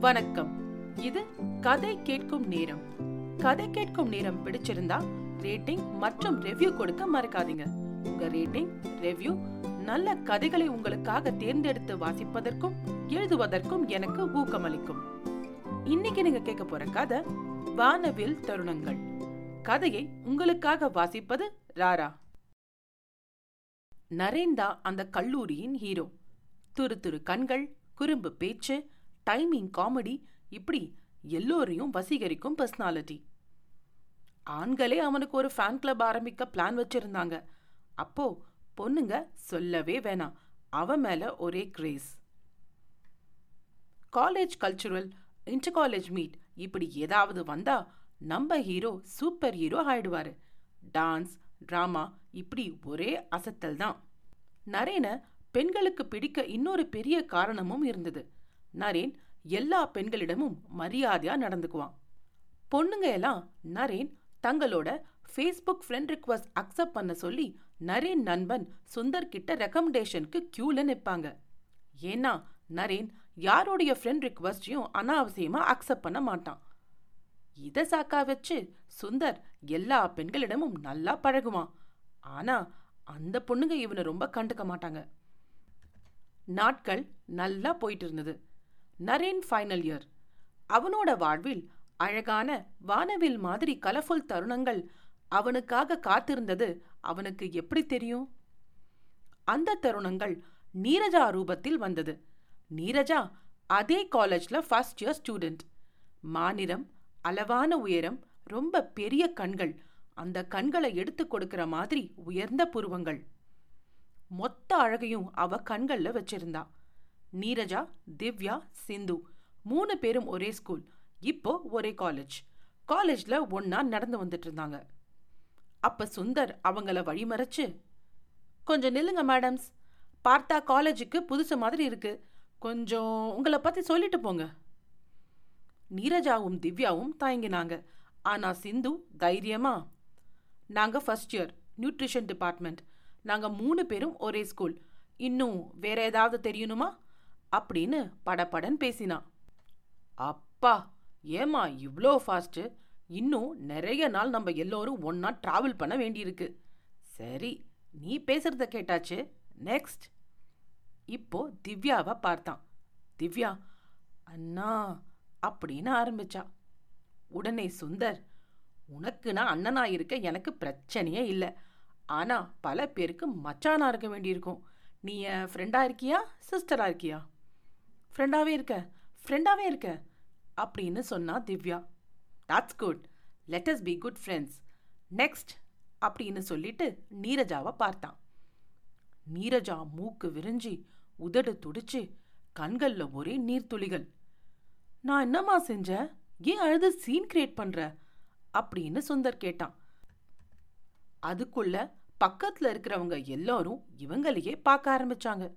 வணக்கம். இது கதை கேட்கும் நேரம். கதை கேட்கும் நேரம் பிடிச்சிருந்தா ரேட்டிங் மற்றும் ரிவ்யூ கொடுக்க மறக்காதீங்க. உங்க ரேட்டிங் ரிவ்யூ நல்ல கதைகளை உங்களுக்காக தேர்ந்தெடுத்து வாசிப்பதற்கும் எழுதுவதற்கும் எனக்கு ஊக்கமளிக்கும். இன்னைக்கு நீங்க கேட்க போற கதை வானவில் தருணங்கள். கதையை உங்களுக்காக வாசிப்பது ராரா. நரேந்தா அந்த கல்லூரியின் ஹீரோ துரு துரு கண்கள் குறும்பு பேச்சு டைமிங் காமெடி இப்படி எல்லோரையும் வசீகரிக்கும் பர்சனாலிட்டி ஆண்களே அவனுக்கு ஒரு ஃபேன் கிளப் ஆரம்பிக்க பிளான் வச்சிருந்தாங்க. அப்போ பொண்ணுங்க சொல்லவே வேணாம். அவன் மேல ஒரே craze college cultural inter college meet இப்படி ஏதாவது வந்தா நம்ம ஹீரோ சூப்பர் ஹீரோ ஆயிடுவாரு. டான்ஸ் டிராமா இப்படி ஒரே அசத்தல் தான். நரேன பெண்களுக்கு பிடிக்க இன்னொரு பெரிய காரணமும் இருந்தது. நரேன் எல்லா பெண்களிடமும் மரியாதையா நடந்துக்குவான். பொண்ணுங்க எல்லாம் நரேன் தங்களோட ஃபேஸ்புக் ஃப்ரெண்ட் ரிக்வஸ்ட் அக்செப்ட் பண்ண சொல்லி நரேன் நண்பன் சுந்தர் கிட்ட ரெக்கமெண்டேஷனுக்கு கியூல நிற்பாங்க ஏன்னா நரேன் யாருடைய ஃப்ரெண்ட் ரிக்வஸ்டையும் அனாவசியமா அக்செப்ட் பண்ண மாட்டான். இதை சாக்கா வச்சு சுந்தர் எல்லா பெண்களிடமும் நல்லா பழகுவான். ஆனா அந்த பொண்ணுங்க இவனை ரொம்ப கண்டுக்க மாட்டாங்க. நாட்கள் நல்லா போயிட்டு இருந்தது. Naren final year. அவனோட வாழ்வில் அழகான வானவில் மாதிரி கலர்ஃபுல் தருணங்கள் அவனுக்காக காத்திருந்தது அவனுக்கு எப்படி தெரியும்? அந்த தருணங்கள் நீரஜா ரூபத்தில் வந்தது. நீரஜா அதே காலேஜ்ல ஃபர்ஸ்ட் இயர் ஸ்டூடெண்ட் மாநிலம் அளவான உயரம் ரொம்ப பெரிய கண்கள். அந்த கண்களை எடுத்து கொடுக்கிற மாதிரி உயர்ந்த புருவங்கள். மொத்த அழகையும் அவ கண்கள்ல வச்சிருந்தா. நீரஜா திவ்யா சிந்து. மூணு பேரும் ஒரே ஸ்கூல் இப்போ ஒரே காலேஜ் காலேஜில் ஒன்றா நடந்து வந்துட்டு இருந்தாங்க. அப்போ சுந்தர் அவங்கள வழிமறைச்சு கொஞ்சம் நில்லுங்க மேடம்ஸ் பார்த்தா காலேஜுக்கு புதுசு மாதிரி இருக்கு. கொஞ்சம் உங்களை பற்றி சொல்லிட்டு போங்க. நீரஜாவும் திவ்யாவும் தயங்கினாங்க. ஆனால் சிந்து தைரியமா நாங்கள் ஃபர்ஸ்ட் இயர் நியூட்ரிஷன் டிபார்ட்மெண்ட் நாங்கள் மூணு பேரும் ஒரே ஸ்கூல் இன்னும் வேற ஏதாவது தெரியணுமா அப்படின்னு படப்படன் பேசினா. அப்பா ஏமா இவ்வளோ ஃபாஸ்ட்டு இன்னும் நிறைய நாள் நம்ம எல்லோரும் ஒன்னா டிராவல் பண்ண வேண்டியிருக்கு. சரி நீ பேசுறத கேட்டாச்சு. நெக்ஸ்ட் இப்போ திவ்யாவை பார்த்தான். திவ்யா அண்ணா அப்படின்னு ஆரம்பிச்சா. உடனே சுந்தர் உனக்கு நான் அண்ணனா இருக்க எனக்கு பிரச்சனையே இல்லை. ஆனா பல பேருக்கு மச்சானா இருக்க வேண்டியிருக்கும். நீ என் ஃப்ரெண்டா இருக்கியா சிஸ்டரா இருக்கியா? ஃப்ரெண்டாவே இருக்க. ஃப்ரெண்டாவே இருக்க. அப்படின்னு சொன்னா Divya. That's good let us be good friends next அப்படின்னு சொல்லிட்டு நீரஜாவை பார்த்தான். நீரஜா மூக்கு விரிஞ்சி உதடு துடிச்சு கண்கள்ல ஒரே நீர்த்துளிகள். நான் என்னம்மா செஞ்சேன் ஏன் அழுது சீன் கிரியேட் பண்ற? அப்படின்னு சுந்தர் கேட்டான். அதுக்குள்ள பக்கத்துல இருக்கிறவங்க எல்லாரும் இவங்களையே பார்க்க ஆரம்பிச்சாங்க.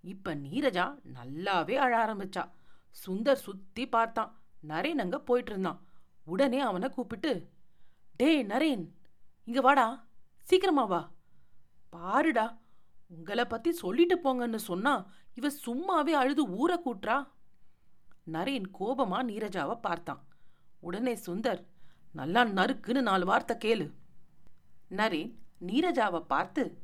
இப்ப நீரஜா நல்லாவே அழ ஆரம்பிச்சா. சுந்தர் சுத்தி பார்த்தான். நரேன் அங்க போயிட்டு இருந்தான். உடனே அவனை கூப்பிட்டு டேய் நரேன் இங்க வாடா சீக்கிரமா வா. பாருடா உங்களை பத்தி சொல்லிட்டு போங்கன்னு சொன்னா இவ சும்மாவே அழுது ஊற கூட்டுறா. நரேன் கோபமா நீரஜாவை பார்த்தான். உடனே சுந்தர் நல்லா நறுக்குன்னு நாலு வார்த்தை கேளு. நரேன் நீரஜாவை பார்த்து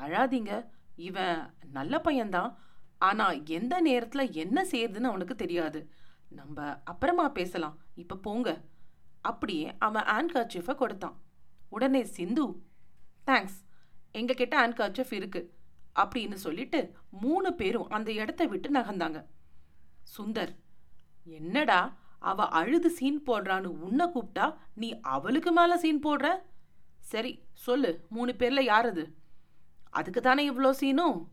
அழாதீங்க இவன் நல்ல பையன்தான். ஆனால் எந்த நேரத்தில் என்ன செய்யறதுன்னு அவனுக்கு தெரியாது. நம்ம அப்புறமா பேசலாம். இப்போ போங்க. அப்படியே அவன் ஹேண்ட் கொடுத்தான். உடனே சிந்து தேங்க்ஸ் எங்ககிட்ட கிட்ட இருக்குது அப்படின்னு சொல்லிட்டு மூணு பேரும் அந்த இடத்த விட்டு நகர்ந்தாங்க. சுந்தர் என்னடா அவ அழுது சீன் போடுறான்னு உன்னை கூப்பிட்டா நீ அவளுக்கு மேலே சீன் போடுற? சரி சொல்லு. மூணு பேரில் யார் அது? அதுக்கு தானே இவ்வளோ சீனும்?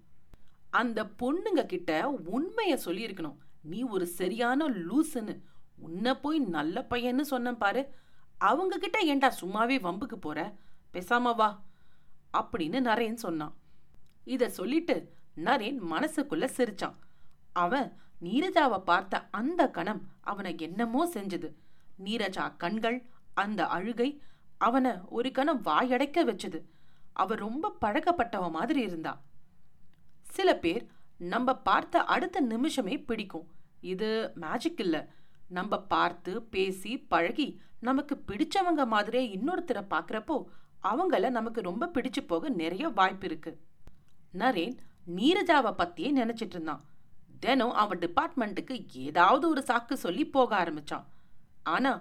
அந்த பொண்ணுங்க கிட்ட உண்மைய சொல்லியிருக்கணும். நீ ஒரு சரியான லூசுன்னு. உன்னை போய் நல்ல பையன்னு சொன்னேன் பாரு. அவங்க கிட்ட ஏன்டா சும்மாவே வம்புக்கு போற? பேசாம வா. அப்படின்னு நரேன் சொன்னான். இத சொல்லிட்டு நரேன் மனசுக்குள்ள சிரிச்சான். அவன் நீரஜாவை பார்த்த அந்த கணம் அவனை என்னமோ செஞ்சது. நீரஜா கண்கள் அந்த அழுகை அவனை ஒரு கணம் வாயடைக்க வச்சது. அவ ரொம்ப பழக்கப்பட்டவ மாதிரி இருந்தா. சில பேர் நம்ம பார்த்த அடுத்த நிமிஷமே பிடிக்கும். இது மேஜிக் இல்ல. நம்ம பார்த்து பேசி பழகி நமக்கு பிடிச்சவங்க மாதிரியே இன்னொருத்தரை பார்க்குறப்போ அவங்கள நமக்கு ரொம்ப பிடிச்சு போக நிறைய வாய்ப்பு இருக்கு. நரேன் நீரஜாவை பத்தியே நினைச்சிட்டு இருந்தான். தினம் அவன் டிபார்ட்மெண்ட்டுக்கு ஏதாவது ஒரு சாக்கு சொல்லி போக ஆரம்பிச்சான். ஆனா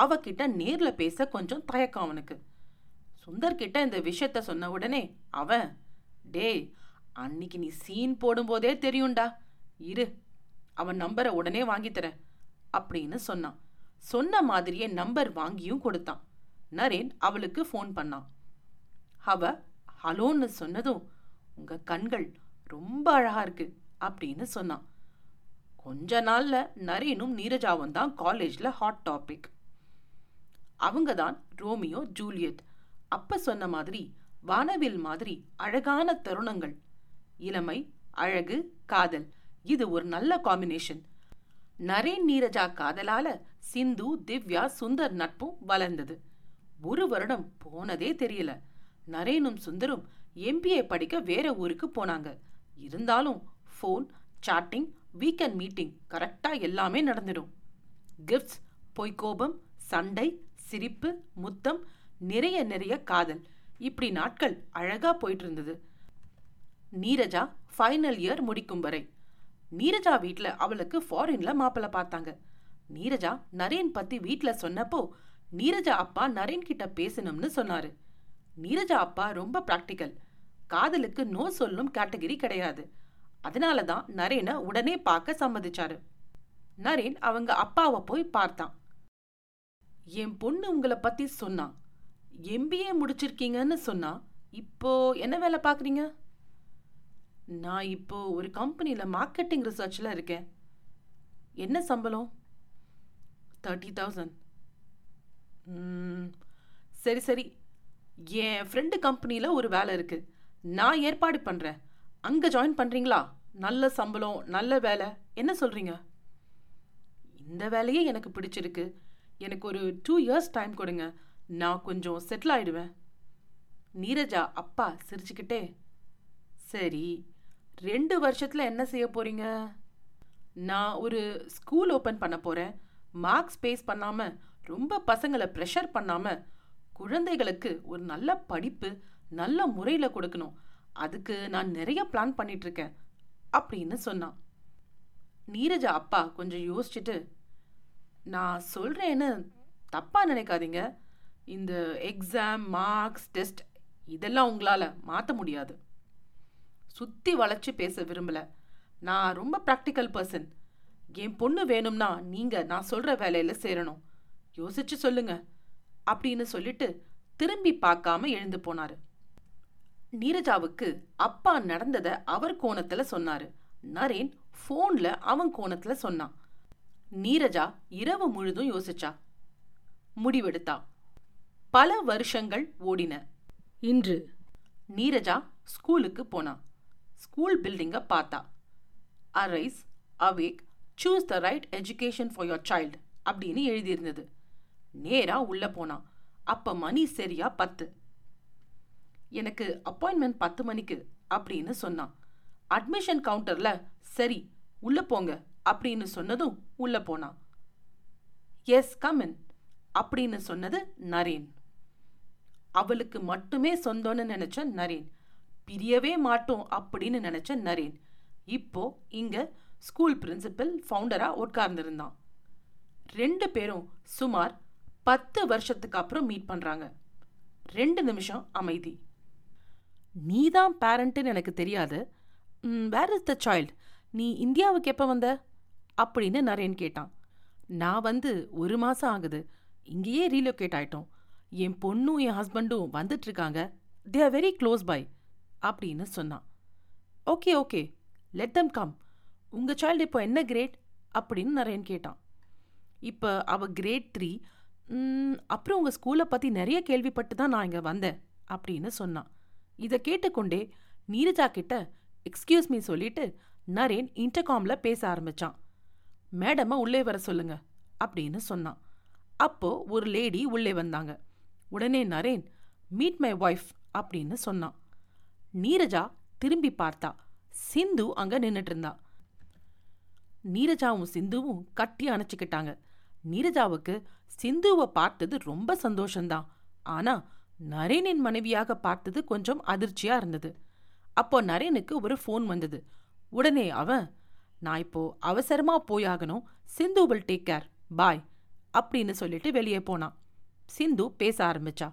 அவகிட்ட நேர்ல பேச கொஞ்சம் தயக்கம் அவனுக்கு. சுந்தர் கிட்ட இந்த விஷயத்த சொன்ன உடனே அவன் டேய் அன்னைக்கு நீ சீன் போடும்போதே தெரியும்டா. இரு அவன் நம்பரை உடனே வாங்கித்தரேன் அப்படின்னு சொன்னான். சொன்ன மாதிரியே நம்பர் வாங்கியும் கொடுத்தான். நரேன் அவளுக்கு ஃபோன் பண்ணான். அவ ஹலோன்னு சொன்னதும் உங்க கண்கள் ரொம்ப அழகா இருக்கு அப்படின்னு சொன்னான். கொஞ்ச நாள்ல நரேனும் நீரஜாவும் தான் காலேஜ்ல ஹாட் டாபிக் அவங்க தான் ரோமியோ ஜூலியட் அப்ப சொன்ன மாதிரி வானவில் மாதிரி அழகான தருணங்கள். இளமை அழகு காதல். இது ஒரு நல்ல காம்பினேஷன் நரேன் நீரஜா காதலால சிந்து திவ்யா சுந்தர் நட்பும் வளர்ந்தது. ஒரு வருடம் போனதே தெரியல. நரேனும் சுந்தரும் எம்பிஏ படிக்க வேற ஊருக்கு போனாங்க. இருந்தாலும் ஃபோன் சாட்டிங் வீக்கெண்ட் மீட்டிங் கரெக்டா எல்லாமே நடந்துடும் கிஃப்ட்ஸ் பொய்க்கோபம் சண்டை சிரிப்பு முத்தம் நிறைய நிறைய காதல். இப்படி நாட்கள் அழகா போயிட்டு இருந்தது நீரஜா ஃபைனல் இயர் முடிக்கும் வரை. நீரஜா வீட்டில் அவளுக்கு ஃபாரின்ல மாப்பிள்ள பார்த்தாங்க. நீரஜா நரேன் பத்தி வீட்டில் சொன்னப்போ நீரஜா அப்பா நரேன் கிட்ட பேசணும்னு சொன்னாரு. நீரஜா அப்பா ரொம்ப ப்ராக்டிக்கல் காதலுக்கு நோ சொல்லும் கேட்டகரி கிடையாது. அதனால தான் நரேனை உடனே பார்க்க சம்மதிச்சாரு. நரேன் அவங்க அப்பாவை போய் பார்த்தான். என் பொண்ணு உங்களை பத்தி சொன்னான். எம்பிஏ முடிச்சிருக்கீங்கன்னு சொன்னா இப்போ என்ன வேலை பார்க்குறீங்க? நான் இப்போ ஒரு கம்பெனியில் மார்க்கெட்டிங் ரிசர்ச்சில் இருக்கேன். என்ன சம்பளம்? தேர்ட்டி தௌசண்ட் சரி சரி. என் ஃப்ரெண்டு கம்பெனியில் ஒரு வேலை இருக்குது நான் ஏற்பாடு பண்ணுறேன் அங்கே ஜாயின் பண்ணுறீங்களா நல்ல சம்பளம் நல்ல வேலை. என்ன சொல்கிறீங்க இந்த வேலையே எனக்கு பிடிச்சிருக்கு. எனக்கு ஒரு டூ இயர்ஸ் டைம் கொடுங்க. நான் கொஞ்சம் செட்டில் ஆயிடுவேன். நீரஜா அப்பா சிரிச்சுக்கிட்டே சரி ரெண்டு வருஷத்தில் என்ன செய்ய போறீங்க? நான் ஒரு ஸ்கூல் ஓப்பன் பண்ண போகிறேன் மார்க்ஸ் பேஸ் பண்ணாமல் ரொம்ப பசங்களை ப்ரெஷர் பண்ணாமல் குழந்தைகளுக்கு ஒரு நல்ல படிப்பு நல்ல முறையில் கொடுக்கணும். அதுக்கு நான் நிறைய பிளான் பண்ணிகிட்ருக்கேன் அப்படின்னு சொன்னான் நீரஜா அப்பா கொஞ்சம் யோசிச்சுட்டு நான் சொல்கிறேன்னு தப்பாக நினைக்காதீங்க. இந்த எக்ஸாம் மார்க்ஸ் டெஸ்ட் இதெல்லாம் உங்களால் மாற்ற முடியாது. சுற்றி வளைச்சி பேச விரும்பல. நான் ரொம்ப ப்ராக்டிக்கல் பர்சன் என் பொண்ணு வேணும்னா நீங்கள் நான் சொல்கிற வேலையில் சேரணும். யோசிச்சு சொல்லுங்க. அப்படின்னு சொல்லிட்டு திரும்பி பார்க்காம எழுந்து போனார். நீரஜாவுக்கு அப்பா நடந்ததை அவர் கோணத்தில் சொன்னார். நரேன் ஃபோனில் அவன் கோணத்தில் சொன்னான். நீரஜா இரவு முழுதும் யோசிச்சா. முடிவெடுத்தா. பல வருஷங்கள் ஓடின. இன்று நீரஜா ஸ்கூலுக்கு போனா. ஸ்கூல் பில்டிங்கை பார்த்தா. Arise awake choose the right education for your child அப்படின்னு எழுதியிருந்தது. நேரா உள்ள போனா. அப்ப மணி சரியா பத்து. எனக்கு அப்பாயின்மெண்ட் பத்து மணிக்கு அப்படின்னு சொன்னான். அட்மிஷன் கவுண்டர்ல சரி உள்ள போங்க அப்படின்னு சொன்னதும் உள்ள போனான் எஸ் கமின் அப்படின்னு சொன்னது நரேன். அவளுக்கு மட்டுமே சொந்தம்னு நினைச்ச நரேன். பிரியவே மாட்டோம் அப்படின்னு நினைச்ச நரேன். இப்போ இங்க ஸ்கூல் பிரின்சிபல் ஃபவுண்டரா உட்கார்ந்திருந்தான். ரெண்டு பேரும் சுமார் பத்து வருஷத்துக்கு அப்புறம் மீட் பண்றாங்க. ரெண்டு நிமிஷம் அமைதி. நீதான் பேரண்ட்டுன்னு எனக்கு தெரியாது. வேர் இஸ் த சைல்டு நீ இந்தியாவுக்கு எப்போ வந்த? அப்படின்னு நரேன் கேட்டான். நான் வந்து ஒரு மாதம் ஆகுது. இங்கேயே ரீலொகேட் ஆயிட்டோம். என் பொண்ணும் என் ஹஸ்பண்டும் வந்துட்டு இருக்காங்க they are very close by அப்படின்னு சொன்னான். Okay okay let them come உங்கள் சைல்டு இப்போ என்ன கிரேட் அப்படின்னு நரேன் கேட்டான். இப்போ அவ கிரேட் த்ரீ அப்புறம் உங்கள் ஸ்கூலை பற்றி நிறைய கேள்விப்பட்டு தான் நான் இங்கே வந்தேன் அப்படின்னு சொன்னான். இதை கேட்டுக்கொண்டே நீரஜா கிட்ட எக்ஸ்கியூஸ் மீ சொல்லிட்டு நரேன் இன்டர்காமில் பேச ஆரம்பிச்சான். மேடமை உள்ளே வர சொல்லுங்க அப்படின்னு சொன்னான். அப்போ ஒரு லேடி உள்ளே வந்தாங்க. உடனே நரேன் மீட் மை ஒய்ஃப் அப்படின்னு சொன்னான். நீரஜா திரும்பி பார்த்தா சிந்து அங்க நின்னுட்டு இருந்தா. நீரஜாவும் சிந்துவும் கட்டி அணைச்சிக்கிட்டாங்க. நீரஜாவுக்கு சிந்துவை பார்த்தது ரொம்ப சந்தோஷம்தான். ஆனா நரேனின் மனைவியாக பார்த்தது கொஞ்சம் அதிர்ச்சியா இருந்தது. அப்போ நரேனுக்கு ஒரு ஃபோன் வந்தது. உடனே அவன் நான் இப்போ அவசரமா போயாகணும். Sindhu will take care. Bye. அப்படின்னு சொல்லிட்டு வெளியே போனான். சிந்து பேச ஆரம்பிச்சா.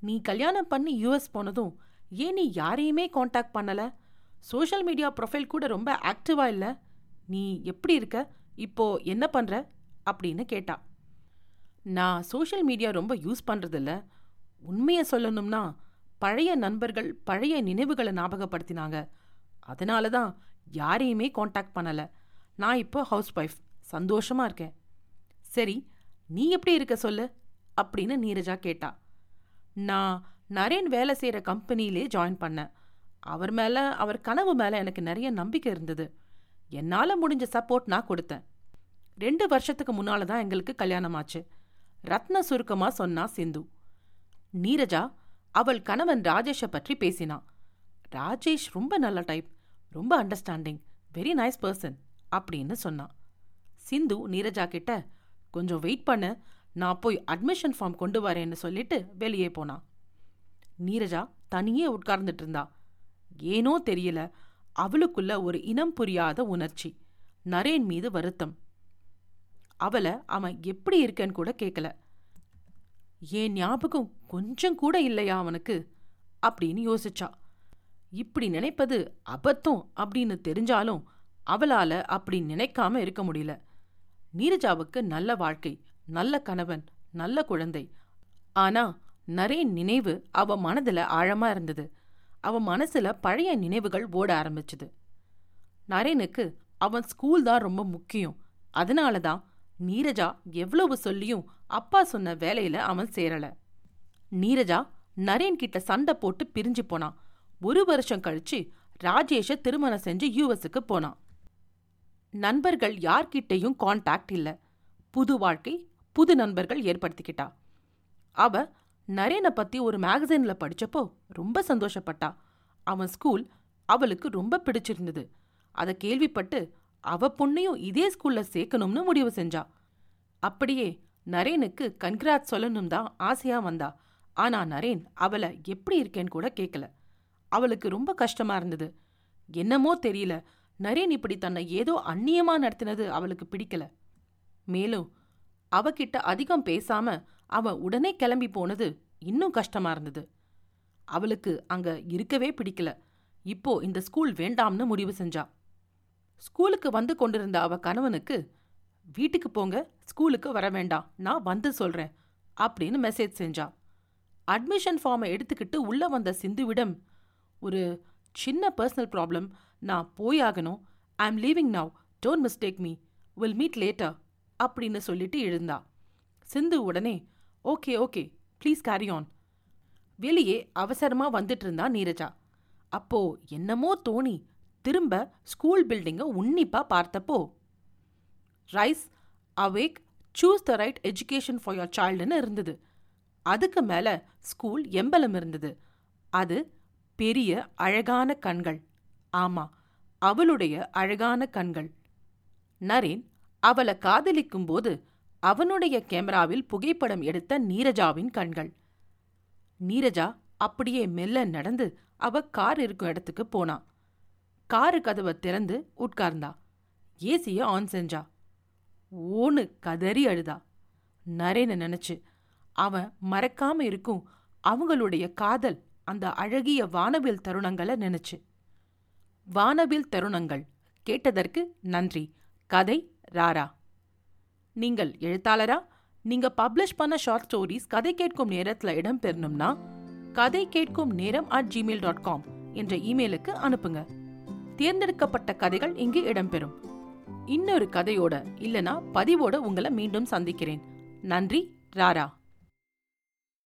நீ கல்யாணம் பண்ணி யூஎஸ் போனதும் ஏன் நீ யாரையுமே காண்டாக்ட் பண்ணல? சோஷியல் மீடியா ப்ரொஃபைல் கூட ரொம்ப ஆக்டிவா இல்ல. நீ எப்படி இருக்க? இப்போ என்ன பண்ற? அப்படின்னு கேட்டா. நான் சோஷியல் மீடியா ரொம்ப யூஸ் பண்றதில்ல. உண்மையை சொல்லணும்னா பழைய நண்பர்கள் பழைய நினைவுகளை ஞாபகப்படுத்தினாங்க. அதனால தான் யாரையுமே காண்டாக்ட் பண்ணல. நான் இப்போ ஹவுஸ் ஒய்ஃப் சந்தோஷமா இருக்கேன். சரி நீ எப்படி இருக்க சொல்லு? அப்படின்னு நீரஜா கேட்டா. நான் நரேன் வேலை செய்கிற கம்பெனியிலே ஜாயின் பண்ணேன். அவர் மேலே அவர் கனவு மேலே எனக்கு நிறைய நம்பிக்கை இருந்தது. என்னால் முடிஞ்ச சப்போர்ட் நான் கொடுத்தேன். ரெண்டு வருஷத்துக்கு முன்னால தான் எங்களுக்கு கல்யாணம் ஆச்சு ரத்ன சுருக்கமா சொன்னா சிந்து. நீரஜா அவள் கணவன் ராஜேஷை பற்றி பேசினான் ராஜேஷ் ரொம்ப நல்ல டைப் ரொம்ப அண்டர்ஸ்டாண்டிங் வெரி நைஸ் பர்சன் அப்படின்னு சொன்னான் சிந்து நீரஜா கிட்ட கொஞ்சம் வெயிட் பண்ணு. நான் போய் அட்மிஷன் ஃபார்ம் கொண்டு வரேன்னு சொல்லிட்டு வெளியே போனான் நீரஜா தனியே உட்கார்ந்துட்டு இருந்தா. ஏனோ தெரியல. அவளுக்குள்ள ஒரு இனம் புரியாத உணர்ச்சி. நரேன் மீது வருத்தம். அவளை அவன் எப்படி இருக்கேன்னு கூட கேட்கல ஏன் ஞாபகம் கொஞ்சம் கூட இல்லையா அவனுக்கு? அப்படின்னு யோசிச்சா. இப்படி நினைப்பது அபத்தம் அப்படின்னு தெரிஞ்சாலும் அவளால அப்படி நினைக்காம இருக்க முடியல. நீரஜாவுக்கு நல்ல வாழ்க்கை நல்ல கணவன் நல்ல குழந்தை. ஆனா நரேன் நினைவு அவ மனதுல ஆழமா இருந்தது. அவ மனசுல பழைய நினைவுகள் ஓட ஆரம்பிச்சது. நரேனுக்கு அவன் ஸ்கூல் தான் ரொம்ப முக்கியம். அதனால தான் நீரஜா எவ்வளவு சொல்லியும் அப்பா சொன்ன வேலையில அவன் சேரல. நீரஜா நரேன் கிட்ட சண்டை போட்டு பிரிஞ்சு போனான் ஒரு வருஷம் கழிச்சு ராஜேஷ திருமணம் செஞ்சு யூஎஸ்க்கு போனான் நண்பர்கள் யார்கிட்டையும் கான்டாக்ட் இல்ல. புது வாழ்க்கை புது நண்பர்கள் ஏற்படுத்திக்கிட்டா. அவ நரேனை பத்தி ஒரு மேகசின்ல படிச்சப்போ ரொம்ப சந்தோஷப்பட்டா. அவன் ஸ்கூல் அவளுக்கு ரொம்ப பிடிச்சிருந்தது. அதை கேள்விப்பட்டு அவ பொண்ணையும் இதே ஸ்கூல்ல சேர்க்கணும்னு முடிவு செஞ்சா. அப்படியே நரேனுக்கு கன்கிராட் சொல்லணும் தான் ஆசையா வந்தா. ஆனா நரேன் அவளை எப்படி இருக்கேன்னு கூட கேட்கல அவளுக்கு ரொம்ப கஷ்டமா இருந்தது. என்னமோ தெரியல. நரேன் இப்படி தன்னை ஏதோ அந்நியமா நடத்தினது அவளுக்கு பிடிக்கல. மேலும் அவகிட்ட அதிகம் பேசாம அவ உடனே கிளம்பி போனது இன்னும் கஷ்டமா இருந்தது. அவளுக்கு அங்க இருக்கவே பிடிக்கல. இப்போ இந்த ஸ்கூல் வேண்டாம்னு முடிவு செஞ்சா. ஸ்கூலுக்கு வந்து கொண்டிருந்த அவ கணவனுக்கு வீட்டுக்கு போங்க ஸ்கூலுக்கு வர வேண்டாம் நான் வந்து சொல்றேன் அப்படின்னு மெசேஜ் செஞ்சா. அட்மிஷன் ஃபார்மை எடுத்துக்கிட்டு உள்ள வந்த சிந்துவிடம் ஒரு சின்ன பர்சனல் ப்ராப்ளம் நான் போயாகணும். I am leaving now don't mistake me will meet later அப்படின்னு சொல்லிட்டு எழுந்தா. சிந்து உடனே okay okay please carry on வெளியே அவசரமா வந்துட்டு இருந்தா நீரஜா. அப்போ என்னமோ தோணி திரும்ப ஸ்கூல் பில்டிங்கை உன்னிப்பா பார்த்தப்போ rise awake choose the right education for your சைல்டுன்னு இருந்தது. அதுக்கு மேல ஸ்கூல் எம்பலம் இருந்தது. அது பெரிய அழகான கண்கள். ஆமா அவளுடைய அழகான கண்கள். நரேன் அவளை காதலிக்கும் போது அவனுடைய கேமராவில் புகைப்படம் எடுத்த நீரஜாவின் கண்கள். நீரஜா அப்படியே மெல்ல நடந்து அவ கார் இருக்கும் இடத்துக்கு போனா. காரு கதவை திறந்து உட்கார்ந்தா. ஏசிய ஆன் செஞ்சா. ஓனு கதறி அழுதா. நரேன நினைச்சு அவன் மறக்காம இருக்கும் அவங்களுடைய காதல் அந்த அழகிய வானவில் தருணங்களை நினைச்சு. வானவில் தருணங்கள் கேட்டதற்கு நன்றி. கதை ராரா. நீங்கள் எழுத்தாளரா? நீங்கள் பப்ளிஷ் பண்ண ஷார்ட் ஸ்டோரிஸ் கதை கேட்கும் நேரத்தில் இடம் பெறணும்னா கதை கேட்கும் நேரம் அட் ஜிமெயில் டாட் காம் என்ற இமெயிலுக்கு அனுப்புங்க. தேர்ந்தெடுக்கப்பட்ட கதைகள் இங்கு இடம்பெறும். இன்னொரு கதையோட இல்லனா பதிவோட உங்களை மீண்டும் சந்திக்கிறேன். நன்றி ராரா.